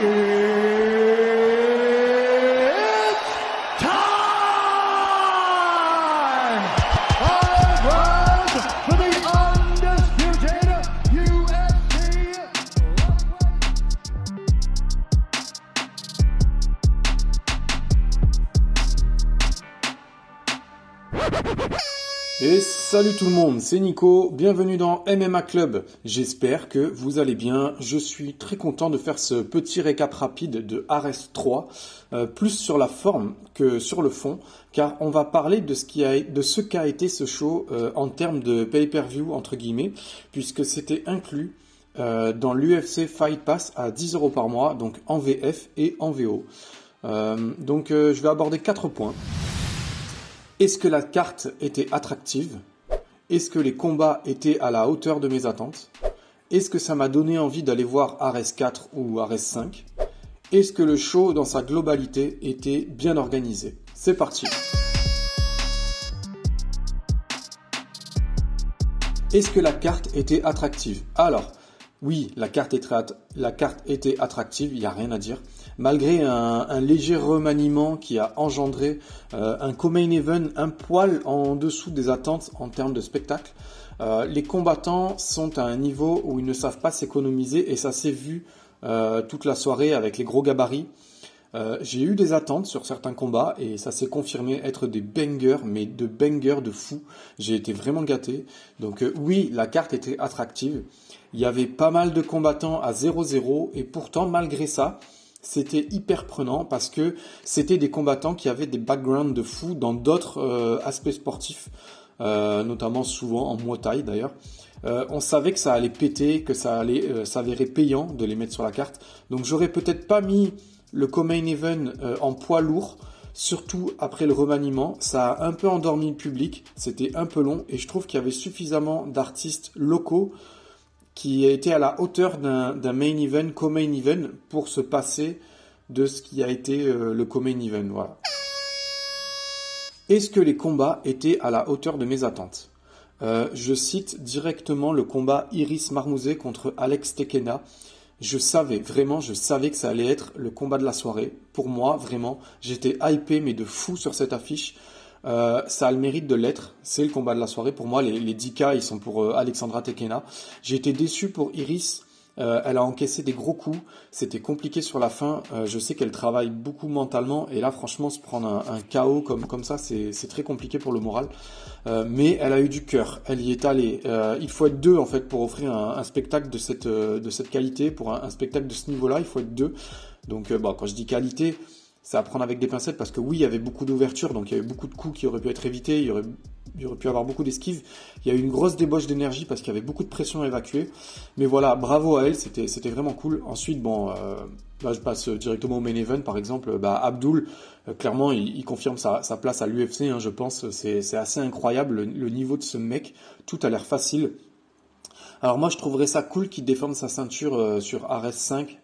time! Salut tout le monde, c'est Nico, bienvenue dans MMA Club. J'espère que vous allez bien. Je suis très content de faire ce petit récap rapide de Ares 3, euh, plus sur la forme que sur le fond, car on va parler de ce qu'a été ce show euh, en termes de pay-per-view entre guillemets, puisque c'était inclus euh, dans l'UFC Fight Pass à 10 euros par mois, donc en VF et en VO. Donc je vais aborder quatre points. Est-ce que la carte était attractive? Est-ce que les combats étaient à la hauteur de mes attentes? Est-ce que ça m'a donné envie d'aller voir Ares 4 ou Ares 5 Est-ce que le show dans sa globalité était bien organisé? C'est parti! Est-ce que la carte était attractive? Alors, oui, la carte, était attractive, il n'y a rien à dire. Malgré un, léger remaniement qui a engendré euh, un co-main event un poil en dessous des attentes en termes de spectacle, euh, les combattants sont à un niveau où ils ne savent pas s'économiser et ça s'est vu euh, toute la soirée avec les gros gabarits. J'ai eu des attentes sur certains combats et ça s'est confirmé être des bangers, mais de bangers de fou. J'ai été vraiment gâté. Donc oui, la carte était attractive. Il y avait pas mal de combattants à 0-0 et pourtant malgré ça, c'était hyper prenant parce que c'était des combattants qui avaient des backgrounds de fou dans d'autres euh, aspects sportifs, euh, notamment souvent en Muay d'ailleurs. Euh, on savait que ça allait péter, que ça allait s'avérer payant de les mettre sur la carte. Donc j'aurais peut-être pas mis le co-main event en poids lourd, surtout après le remaniement. Ça a un peu endormi le public, c'était un peu long et je trouve qu'il y avait suffisamment d'artistes locaux qui étaient à la hauteur d'un main event, co-main event pour se passer de ce qui a été euh, le co-main event. Est-ce que les combats étaient à la hauteur de mes attentes? Euh, Je cite directement le combat Iris Marmouzet contre Alex Tekena. Je savais, vraiment, je savais que ça allait être le combat de la soirée. Pour moi, vraiment, j'étais hypé, mais de fou sur cette affiche. Euh, ça a le mérite de l'être. C'est le combat de la soirée. Pour moi, les, les 10K, ils sont pour euh, Alexandra Tekena. J'ai été déçu pour Iris. Euh, elle a encaissé des gros coups. C'était compliqué sur la fin. Euh, je sais qu'elle travaille beaucoup mentalement. Et là, franchement, se prendre un, un KO comme, comme ça, c'est très compliqué pour le moral. Mais elle a eu du cœur. Elle y est allée. Il faut être deux, en fait, pour offrir un, un spectacle de cette, de cette qualité. Pour un, un spectacle de ce niveau-là, il faut être deux. Donc, bon, quand je dis qualité, c'est à prendre avec des pincettes parce que oui, il y avait beaucoup d'ouverture, donc il y avait beaucoup de coups qui auraient pu être évités, il y aurait, il y aurait pu avoir beaucoup d'esquives. Il y a eu une grosse débauche d'énergie parce qu'il y avait beaucoup de pression à évacuer. Mais voilà, bravo à elle, c'était, vraiment cool. Ensuite, bon, euh, là je passe directement au main event, par exemple, bah, Abdul, euh, clairement, il, il confirme sa, sa place à l'UFC, hein, je pense. C'est, c'est assez incroyable le, le niveau de ce mec. Tout a l'air facile. Alors moi, je trouverais ça cool qu'il défende sa ceinture euh, sur Ares 5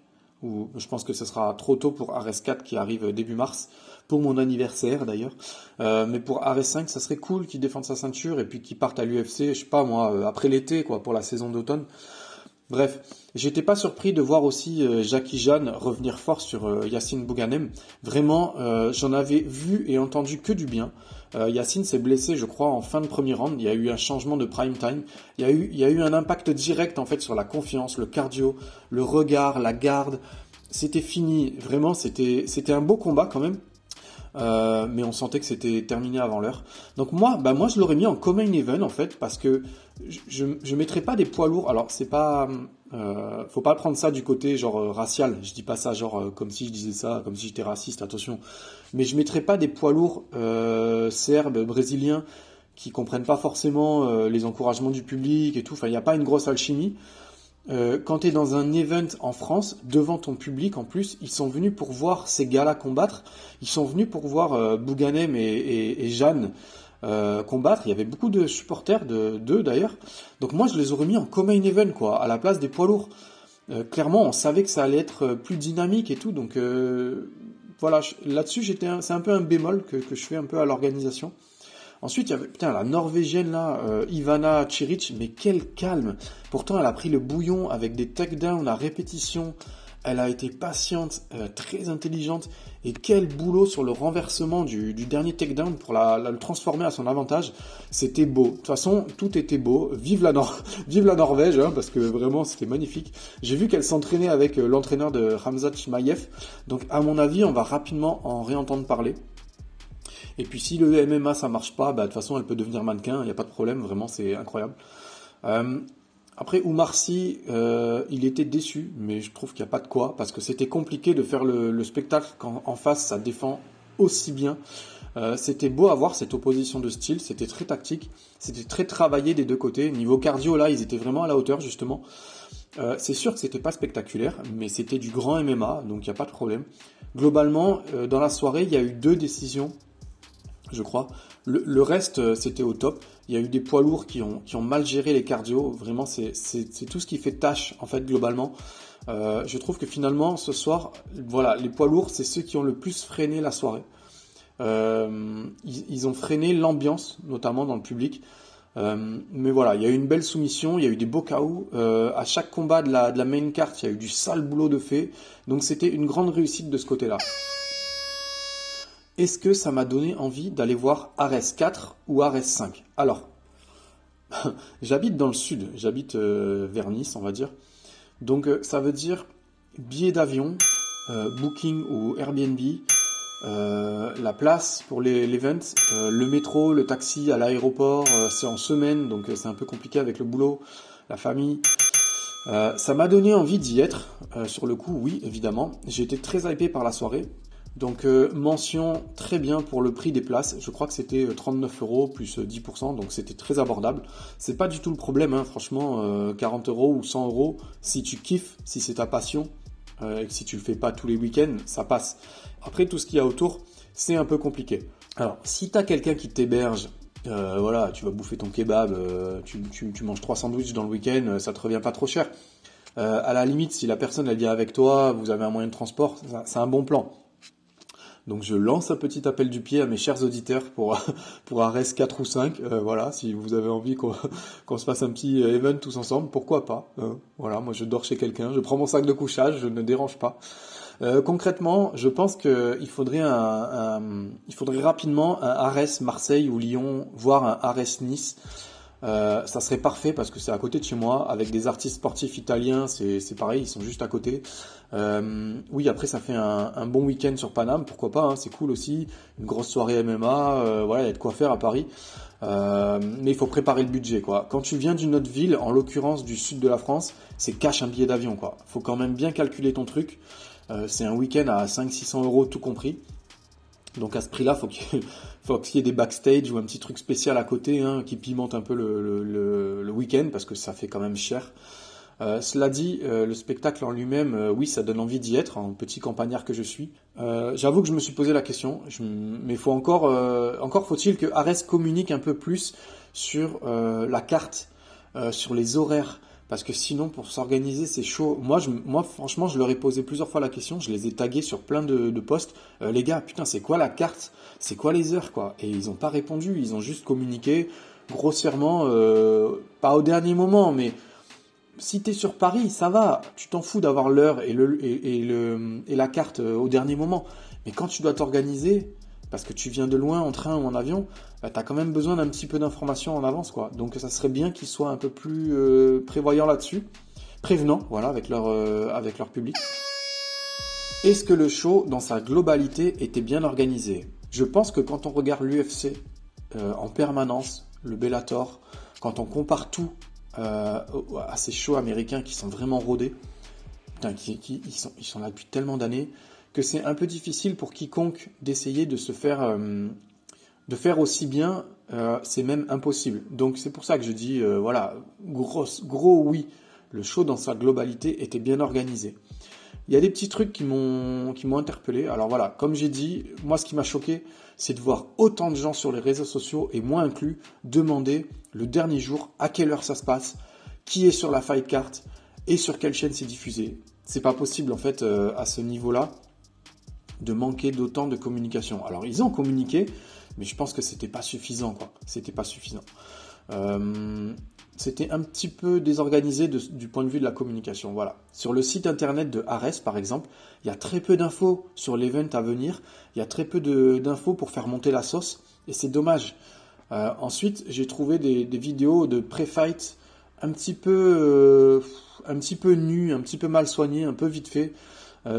je pense que ce sera trop tôt pour Ares 4 qui arrive début mars, pour mon anniversaire d'ailleurs. Euh, mais pour Ares 5, ça serait cool qu'il défende sa ceinture et puis qu'il parte à l'UFC, je sais pas moi, euh, après l'été, quoi, pour la saison d'automne. Bref, j'étais pas surpris de voir aussi euh, Jackie Jeanne revenir fort sur euh, Yacine Bouganem. Vraiment, j'en avais vu et entendu que du bien. Euh, Yacine s'est blessé, je crois, en fin de premier round. Il y a eu un changement de prime time. Il y a eu, il y a eu un impact direct en fait sur la confiance, le cardio, le regard, la garde. C'était fini. Vraiment, c'était, un beau combat quand même. Euh, mais on sentait que c'était terminé avant l'heure. Donc moi, bah moi je l'aurais mis en common event en fait parce que je je mettrais pas des poids lourds. Alors c'est pas, euh, faut pas prendre ça du côté genre euh, racial. Je dis pas ça genre euh, comme si je disais ça, comme si j'étais raciste. Attention. Mais je mettrais pas des poids lourds euh, serbes, brésiliens qui comprennent pas forcément les encouragements du public et tout. Enfin, il n'y a pas une grosse alchimie. Quand tu es dans un event en France, devant ton public en plus, ils sont venus pour voir ces gars-là combattre. Ils sont venus pour voir Bouganem et, et, et Jeanne euh, combattre. Il y avait beaucoup de supporters de d'eux d'ailleurs. Donc moi, je les aurais mis en common event, quoi, à la place des poids lourds. Euh, clairement, on savait que ça allait être euh, plus dynamique et tout. Donc voilà, là-dessus, j'étais, c'est un peu un bémol que, je fais un peu à l'organisation. Ensuite, il y avait la Norvégienne là, Ivana Chiric, mais quel calme. Pourtant, elle a pris le bouillon avec des takedowns à répétition. Elle a été patiente, euh, très intelligente, et quel boulot sur le renversement du, dernier takedown pour la, le transformer à son avantage. C'était beau. De toute façon, tout était beau. Vive la, Vive la Norvège, hein, parce que vraiment, c'était magnifique. J'ai vu qu'elle s'entraînait avec euh, l'entraîneur de Ramzat Chimaev. Donc, à mon avis, on va rapidement en réentendre parler. Et puis, si le MMA, ça marche pas, bah, de toute façon, elle peut devenir mannequin. Il n'y a pas de problème. Vraiment, c'est incroyable. Euh, après, Oumar Sy, euh, il était déçu, mais je trouve qu'il n'y a pas de quoi, parce que c'était compliqué de faire le, spectacle quand en face ça défend aussi bien. Euh, c'était beau à voir cette opposition de style, c'était très tactique, c'était très travaillé des deux côtés. Niveau cardio, là, ils étaient vraiment à la hauteur, justement. Euh, c'est sûr que c'était pas spectaculaire, mais c'était du grand MMA, donc il n'y a pas de problème. Globalement, dans la soirée, il y a eu deux décisions je crois. Le, reste, euh, c'était au top. Il y a eu des poids lourds qui ont, mal géré les cardio. Vraiment, c'est tout ce qui fait tâche, en fait, globalement. Euh, je trouve que finalement, ce soir, voilà, les poids lourds, c'est ceux qui ont le plus freiné la soirée. Euh, ils, ont freiné l'ambiance, notamment dans le public. mais voilà, il y a eu une belle soumission, il y a eu des beaux KO. à chaque combat de la, de la main carte, il y a eu du sale boulot de fait. Donc c'était une grande réussite de ce côté-là. Est-ce que ça m'a donné envie d'aller voir Ares 4 ou Ares 5 Alors, j'habite dans le sud, j'habite euh, vers Nice, on va dire. Donc euh, ça veut dire billet d'avion, euh, booking ou Airbnb, la place pour l'event, le métro, le taxi à l'aéroport, c'est en semaine, donc c'est un peu compliqué avec le boulot, la famille. ça m'a donné envie d'y être, sur le coup, oui, évidemment. J'ai été très hypé par la soirée. Donc euh, mention très bien pour le prix des places. Je crois que c'était 39 euh, euros plus 10%, euh, donc c'était très abordable. C'est pas du tout le problème, hein, franchement, 40 euros ou 100 euros, si tu kiffes, si c'est ta passion, et que si tu le fais pas tous les week-ends, ça passe. Après tout ce qu'il y a autour, c'est un peu compliqué. Alors si tu as quelqu'un qui t'héberge, voilà, tu vas bouffer ton kebab, tu, manges trois sandwichs dans le week-end, ça te revient pas trop cher. à la limite, si la personne elle vient avec toi, vous avez un moyen de transport, c'est un bon plan. Donc je lance un petit appel du pied à mes chers auditeurs pour, pour Ares 4 ou 5. Euh, voilà, si vous avez envie qu'on se fasse un petit event tous ensemble, pourquoi pas. Hein. voilà, moi je dors chez quelqu'un, je prends mon sac de couchage, je ne dérange pas. Euh, concrètement, je pense qu'il faudrait un, faudrait rapidement un Ares Marseille ou Lyon, voire un Ares Nice. Euh, ça serait parfait parce que c'est à côté de chez moi, avec des artistes sportifs italiens, c'est pareil, ils sont juste à côté. Euh, oui, après ça fait un, bon week-end sur Paname, pourquoi pas, hein, c'est cool aussi. Une grosse soirée MMA, euh, voilà, il y a de quoi faire à Paris. mais il faut préparer le budget, quoi. Quand tu viens d'une autre ville, en l'occurrence du sud de la France, c'est cash un billet d'avion, quoi. Faut quand même bien calculer ton truc. c'est un week-end à 500-600 euros tout compris. Donc à ce prix-là, faut qu'il faut qu'il y ait des backstage ou un petit truc spécial à côté hein, qui pimente un peu le, week-end parce que ça fait quand même cher. Euh, cela dit, euh, le spectacle en lui-même, euh, oui, ça donne envie d'y être, en petit campagnard que je suis. J'avoue que je me suis posé la question, mais faut encore, encore faut-il que Ares communique un peu plus sur la carte, sur les horaires, parce que sinon, pour s'organiser, c'est chaud. Moi, franchement, je leur ai posé plusieurs fois la question. Je les ai tagués sur plein de, postes. Euh, les gars, putain, c'est quoi la carte? C'est quoi les heures, quoi? Et ils n'ont pas répondu. Ils ont juste communiqué grossièrement, euh, pas au dernier moment, mais si tu es sur Paris, ça va. Tu t'en fous d'avoir l'heure et la carte euh, au dernier moment. Mais quand tu dois t'organiser, parce que tu viens de loin en train ou en avion, bah, tu as quand même besoin d'un petit peu d'informations en avance. quoi. Donc ça serait bien qu'ils soient un peu plus euh, prévoyants là-dessus, prévenants voilà, avec, leur, euh, avec leur public. Est-ce que le show, dans sa globalité, était bien organisé? Je pense que quand on regarde l'UFC euh, en permanence, le Bellator, quand on compare tout à ces shows américains qui sont vraiment rodés, qui, ils, ils sont là depuis tellement d'années, que c'est un peu difficile pour quiconque d'essayer de se faire, euh, de faire aussi bien. Euh, c'est même impossible. Donc c'est pour ça que je dis, euh, voilà, gros, gros oui, le show dans sa globalité était bien organisé. Il y a des petits trucs qui m'ont qui m'ont interpellé. Alors voilà, comme j'ai dit, moi ce qui m'a choqué, c'est de voir autant de gens sur les réseaux sociaux et moi inclus demander le dernier jour à quelle heure ça se passe, qui est sur la fight card et sur quelle chaîne c'est diffusé. C'est pas possible en fait à ce niveau-là de manquer d'autant de communication. Alors ils ont communiqué, mais je pense que c'était pas suffisant, quoi. C'était pas suffisant. Euh, c'était un petit peu désorganisé du point de vue de la communication. Voilà. Sur le site internet de Ares, par exemple, il y a très peu d'infos sur l'event à venir. Il y a très peu d'infos pour faire monter la sauce. Et c'est dommage. Euh, ensuite, j'ai trouvé des, vidéos de pré-fight un petit peu, euh, un petit peu nues, un petit peu mal soignées, un peu vite fait.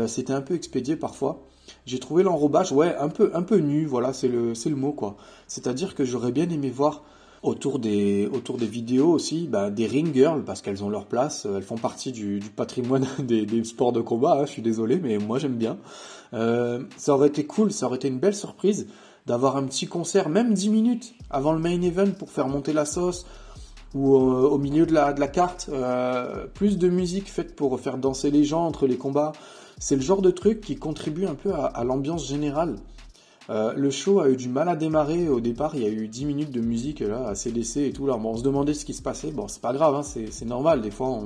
C'était un peu expédié parfois. J'ai trouvé l'enrobage, ouais, un peu, un peu nu. Voilà, c'est le, le mot quoi. C'est-à-dire que j'aurais bien aimé voir autour des, autour des vidéos aussi, bah, des ring girls, parce qu'elles ont leur place, elles font partie du, patrimoine des, sports de combat, hein, je suis désolé, mais moi j'aime bien. Euh, ça aurait été cool, ça aurait été une belle surprise d'avoir un petit concert, même 10 minutes avant le main event pour faire monter la sauce, ou euh, au milieu de la, de la carte, euh, plus de musique faite pour faire danser les gens entre les combats. C'est le genre de truc qui contribue un peu à l'ambiance générale. Euh, le show a eu du mal à démarrer au départ, il y a eu 10 minutes de musique là, à CDC et tout. Là. on se demandait ce qui se passait. Bon, c'est pas grave, hein, c'est normal. Des fois,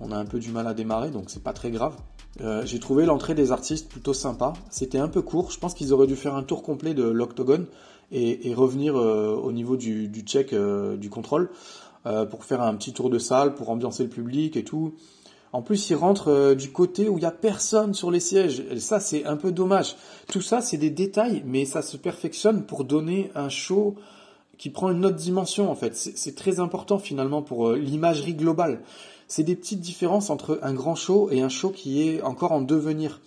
on, a un peu du mal à démarrer, donc c'est pas très grave. Euh, j'ai trouvé l'entrée des artistes plutôt sympa. C'était un peu court. Je pense qu'ils auraient dû faire un tour complet de l'octogone et, revenir euh, au niveau du check du contrôle pour faire un petit tour de salle, pour ambiancer le public et tout. En plus, il rentre euh, du côté où il n'y a personne sur les sièges. Et ça, c'est un peu dommage. Tout ça, c'est des détails, mais ça se perfectionne pour donner un show qui prend une autre dimension, en fait. C'est très important, finalement, pour euh, l'imagerie globale. C'est des petites différences entre un grand show et un show qui est encore en devenir.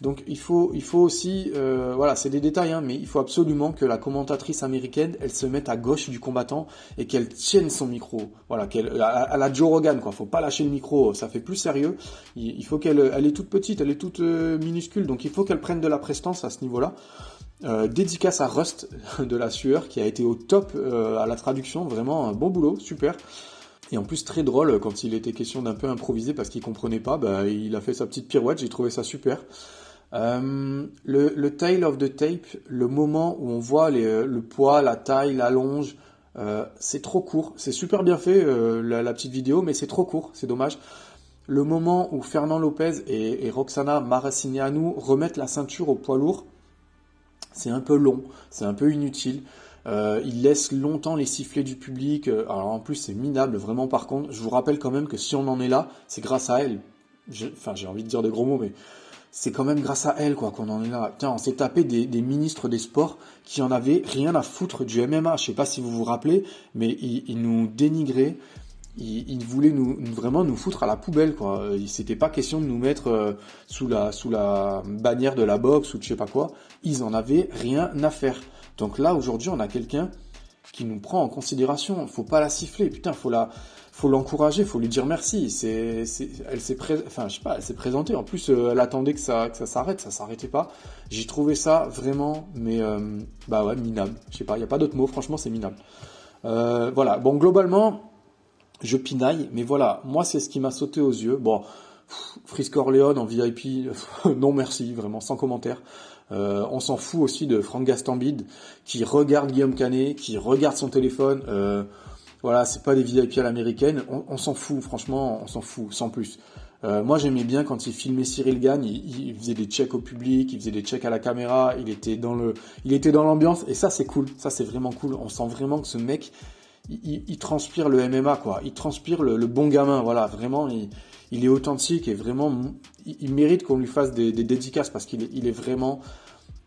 Donc il faut, aussi, euh, voilà, c'est des détails, hein, mais il faut absolument que la commentatrice américaine, elle se mette à gauche du combattant et qu'elle tienne son micro. Voilà, qu'elle, à, la Joe Rogan, quoi. Faut pas lâcher le micro, ça fait plus sérieux. Il, faut qu'elle, elle est toute petite, elle est toute euh, minuscule, donc il faut qu'elle prenne de la prestance à ce niveau-là. Euh, dédicace à Rust de la sueur qui a été au top à la traduction, vraiment un bon boulot, super. Et en plus très drôle quand il était question d'un peu improviser parce qu'il comprenait pas, bah, il a fait sa petite pirouette, j'ai trouvé ça super. Euh, le, tail of the tape, le moment où on voit les, le poids, la taille, la longe, euh, c'est trop court. C'est super bien fait euh, la, petite vidéo, mais c'est trop court, c'est dommage. Le moment où Fernand Lopez et, et Roxana Maracineanu remettent la ceinture au poids lourd, c'est un peu long, c'est un peu inutile. Euh, il laisse longtemps les sifflets du public. Alors en plus c'est minable, vraiment par contre. Je vous rappelle quand même que si on en est là, c'est grâce à elle. Enfin j'ai envie de dire des gros mots, mais c'est quand même grâce à elle quoi qu'on en est là. Tiens, on s'est tapé des, ministres des sports qui en avaient rien à foutre du MMA. Je sais pas si vous vous rappelez, mais ils, nous dénigraient. Ils, voulaient nous, vraiment nous foutre à la poubelle quoi. C'était pas question de nous mettre euh, sous la sous la bannière de la boxe ou de je sais pas quoi. Ils en avaient rien à faire. Donc là aujourd'hui on a quelqu'un qui nous prend en considération. Faut pas la siffler, putain, faut la faut l'encourager, faut lui dire merci. C'est, elle s'est enfin, je sais pas, elle s'est présentée. En plus, euh, elle attendait que ça, que ça s'arrête, ça s'arrêtait pas. J'ai trouvé ça vraiment, mais euh, bah ouais, minable. Je sais pas, il y a pas d'autre mot. Franchement, c'est minable. Euh, voilà. Bon, globalement, je pinaille, mais voilà, moi, c'est ce qui m'a sauté aux yeux. Bon, Frisk Orleans en VIP, non merci, vraiment sans commentaire. On s'en fout aussi de Frank Gastambide qui regarde Guillaume Canet, qui regarde son téléphone. Voilà, c'est pas des VIP à l'américaine. On, s'en fout, franchement, on s'en fout, sans plus. Euh, moi, j'aimais bien quand il filmait Cyril Gagne, il, faisait des checks au public, il faisait des checks à la caméra, il était dans le, il était dans l'ambiance, et ça, c'est cool. Ça, c'est vraiment cool. On sent vraiment que ce mec, il, transpire le MMA, quoi. Il transpire le, bon gamin, voilà. Vraiment, il, est authentique et vraiment, il, mérite qu'on lui fasse des, dédicaces parce qu'il est, vraiment,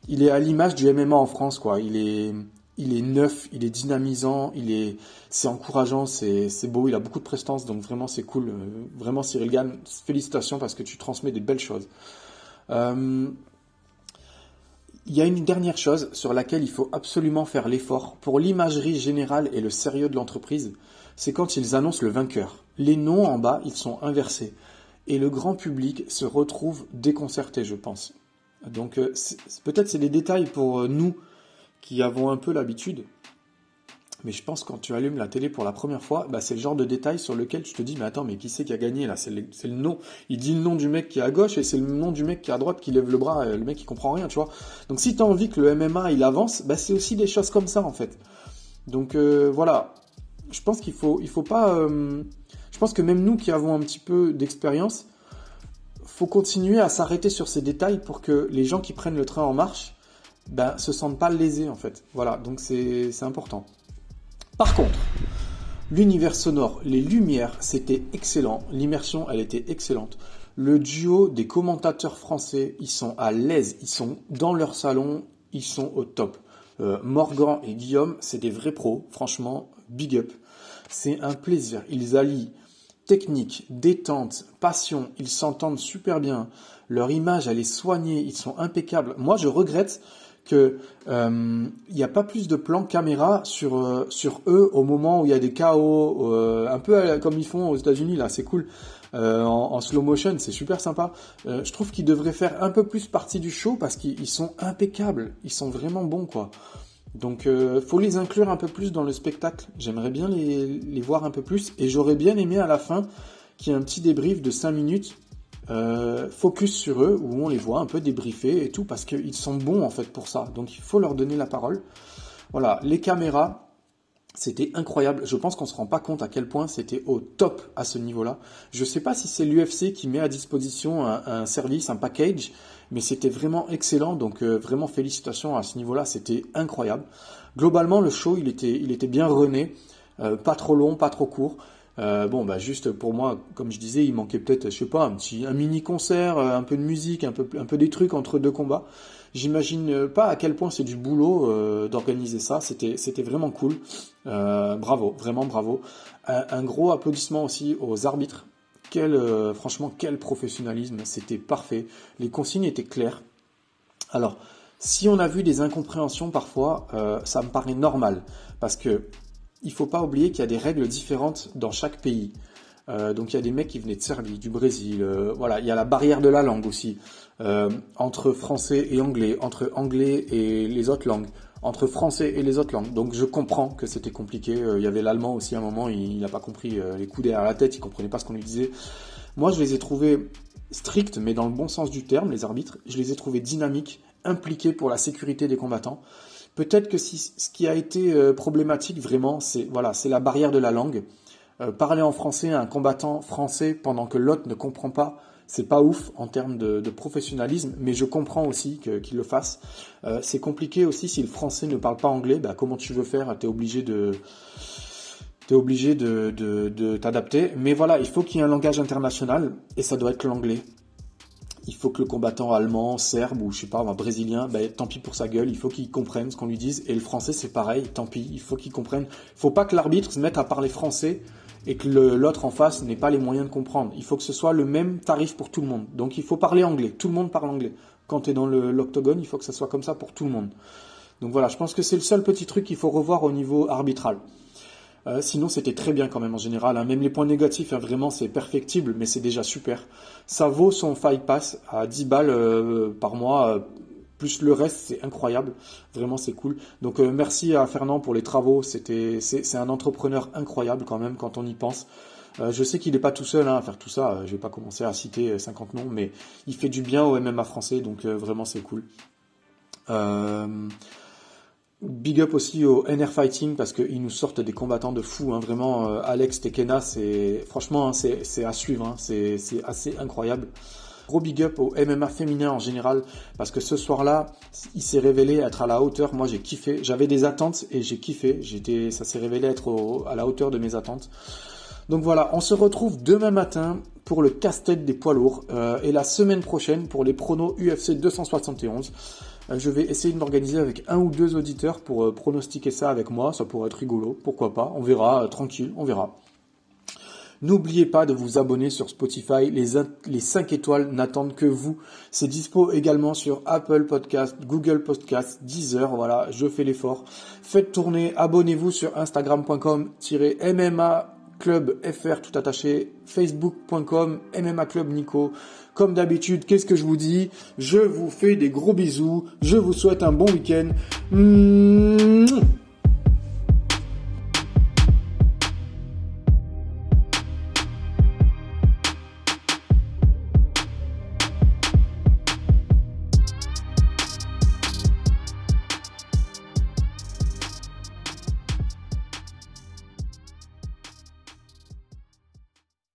il est à l'image du MMA en France, quoi. Il est, il est neuf, il est dynamisant, il est, c'est encourageant, c'est, beau, il a beaucoup de prestance, donc vraiment c'est cool. Euh, vraiment Cyril Gann, félicitations parce que tu transmets des belles choses. Euh, il y a une dernière chose sur laquelle il faut absolument faire l'effort pour l'imagerie générale et le sérieux de l'entreprise, c'est quand ils annoncent le vainqueur. Les noms en bas, ils sont inversés. Et le grand public se retrouve déconcerté, je pense. Donc euh, peut-être c'est des détails pour nous qui avons un peu l'habitude. Mais je pense quand tu allumes la télé pour la première fois, bah c'est le genre de détail sur lequel tu te dis mais attends mais qui c'est qui a gagné là? C'est le, nom. Il dit le nom du mec qui est à gauche et c'est le nom du mec qui est à droite qui lève le bras. Le mec il comprend rien tu vois. Donc si tu as envie que le MMA il avance, bah c'est aussi des choses comme ça en fait. Donc euh, voilà, je pense qu'il faut il faut pas. Euh, je pense que même nous qui avons un petit peu d'expérience, faut continuer à s'arrêter sur ces détails pour que les gens qui prennent le train en marche ben, se sentent pas lésés en fait. Voilà, donc c'est important. Par contre, L'univers sonore, les lumières, c'était excellent. L'immersion, elle était excellente. Le duo des commentateurs français, ils sont à l'aise, ils sont dans leur salon, ils sont au top. Euh, Morgan et Guillaume, c'est des vrais pros. Franchement, big up. C'est un plaisir. Ils allient technique, détente, passion. Ils s'entendent super bien. Leur image, elle est soignée. Ils sont impeccables. Moi, je regrette que euh, il n'y a pas plus de plans caméra sur euh, sur eux au moment où il y a des chaos, euh, un peu comme ils font aux États-Unis là, c'est cool. En, slow motion, c'est super sympa. je trouve qu'ils devraient faire un peu plus partie du show parce qu'ils sont impeccables, ils sont vraiment bons quoi. Donc faut les inclure un peu plus dans le spectacle. J'aimerais bien les, les voir un peu plus et j'aurais bien aimé à la fin qu'il y ait un petit débrief de 5 minutes euh, focus sur eux, où on les voit un peu débriefés et tout, parce qu'ils sont bons en fait pour ça. Donc il faut leur donner la parole. Voilà, les caméras, c'était incroyable. Je pense qu'on se rend pas compte à quel point c'était au top à ce niveau-là. Je sais pas si c'est l'UFC qui met à disposition un, service, un package, mais c'était vraiment excellent. Donc euh, vraiment félicitations à ce niveau-là, c'était incroyable. Globalement, le show, il était, il était bien rené, euh, pas trop long, pas trop court. Euh, bon, bah juste pour moi, comme je disais, il manquait peut-être, je sais pas, un petit, un mini concert, euh, un peu de musique, un peu, un peu des trucs entre deux combats. J'imagine euh, pas à quel point c'est du boulot d'organiser ça. C'était, c'était vraiment cool. bravo, vraiment bravo. Un, gros applaudissement aussi aux arbitres. Quel, franchement, quel professionnalisme. C'était parfait. Les consignes étaient claires. Alors, si on a vu des incompréhensions parfois, ça me paraît normal parce que il faut pas oublier qu'il y a des règles différentes dans chaque pays. Euh, donc il y a des mecs qui venaient de Serbie, du Brésil, euh, voilà, il y a la barrière de la langue aussi, euh, entre français et anglais, entre anglais et les autres langues, entre français et les autres langues. Donc je comprends que c'était compliqué. il y avait l'allemand aussi à un moment, il n'a pas compris les coups derrière la tête, il comprenait pas ce qu'on lui disait. Moi je les ai trouvés stricts, mais dans le bon sens du terme, les arbitres. Je les ai trouvés dynamiques, impliqués pour la sécurité des combattants. Peut-être que si, ce qui a été euh, problématique vraiment, c'est voilà, c'est la barrière de la langue. Euh, parler en français à un combattant français pendant que l'autre ne comprend pas, c'est pas ouf en termes de, professionnalisme, mais je comprends aussi qu'il le fasse. Euh, c'est compliqué aussi si le français ne parle pas anglais, bah, comment tu veux faire? T'es obligé de t'es obligé de, de t'adapter. Mais voilà, il faut qu'il y ait un langage international et ça doit être l'anglais il faut que le combattant allemand, serbe ou je sais pas, un brésilien, ben, tant pis pour sa gueule, il faut qu'il comprenne ce qu'on lui dise. Et le français, c'est pareil, tant pis, il faut qu'il comprenne. Il faut pas que l'arbitre se mette à parler français et que l'autre en face n'ait pas les moyens de comprendre. Il faut que ce soit le même tarif pour tout le monde. Donc il faut parler anglais. Tout le monde parle anglais. Quand tu es dans l'octogone, il faut que ça soit comme ça pour tout le monde. Donc voilà, je pense que c'est le seul petit truc qu'il faut revoir au niveau arbitral. Euh, sinon, c'était très bien quand même en général. Hein. Même les points négatifs, hein, vraiment, c'est perfectible, mais c'est déjà super. Ça vaut son fight pass à 10 balles euh, par mois. Euh, plus le reste, c'est incroyable. Vraiment, c'est cool. Donc, merci à Fernand pour les travaux. C'est, un entrepreneur incroyable quand même quand on y pense. je sais qu'il n'est pas tout seul hein, à faire tout ça. Je vais pas commencer à citer 50 noms, mais il fait du bien au MMA français, donc vraiment c'est cool. Big up aussi au NR Fighting parce qu'ils nous sortent des combattants de fou. Hein. Vraiment, euh, Alex Tekena, c'est franchement, hein, c'est à suivre. Hein. C'est assez incroyable. Gros big up au MMA féminin en général parce que ce soir-là, il s'est révélé être à la hauteur. Moi, j'ai kiffé. J'avais des attentes et j'ai kiffé. J'étais, ça s'est révélé être à la hauteur de mes attentes. Donc voilà, on se retrouve demain matin pour le casse-tête des poids lourds euh, et la semaine prochaine pour les pronos UFC 271. Euh, je vais essayer de m'organiser avec un ou deux auditeurs pour euh, pronostiquer ça avec moi. Ça pourrait être rigolo, pourquoi pas. On verra, euh, tranquille, on verra. N'oubliez pas de vous abonner sur Spotify. Les, les 5 étoiles n'attendent que vous. C'est dispo également sur Apple Podcast, Google Podcast, Deezer. Voilà, je fais l'effort. Faites tourner, abonnez-vous sur Instagram.com-MMA Club FR tout attaché, facebook.com, MMA Club Nico. Comme d'habitude, qu'est-ce que je vous dis? Je vous fais des gros bisous, je vous souhaite un bon week-end.